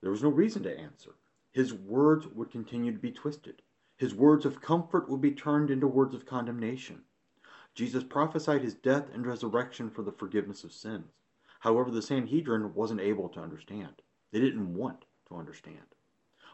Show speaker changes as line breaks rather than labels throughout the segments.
There was no reason to answer. His words would continue to be twisted. His words of comfort would be turned into words of condemnation. Jesus prophesied his death and resurrection for the forgiveness of sins. However, the Sanhedrin wasn't able to understand. They didn't want to understand.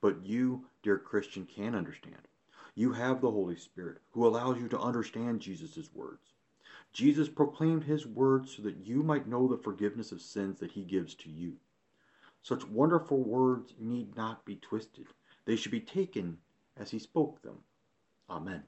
But you, dear Christian, can understand. You have the Holy Spirit who allows you to understand Jesus' words. Jesus proclaimed his words so that you might know the forgiveness of sins that he gives to you. Such wonderful words need not be twisted. They should be taken as he spoke them. Amen.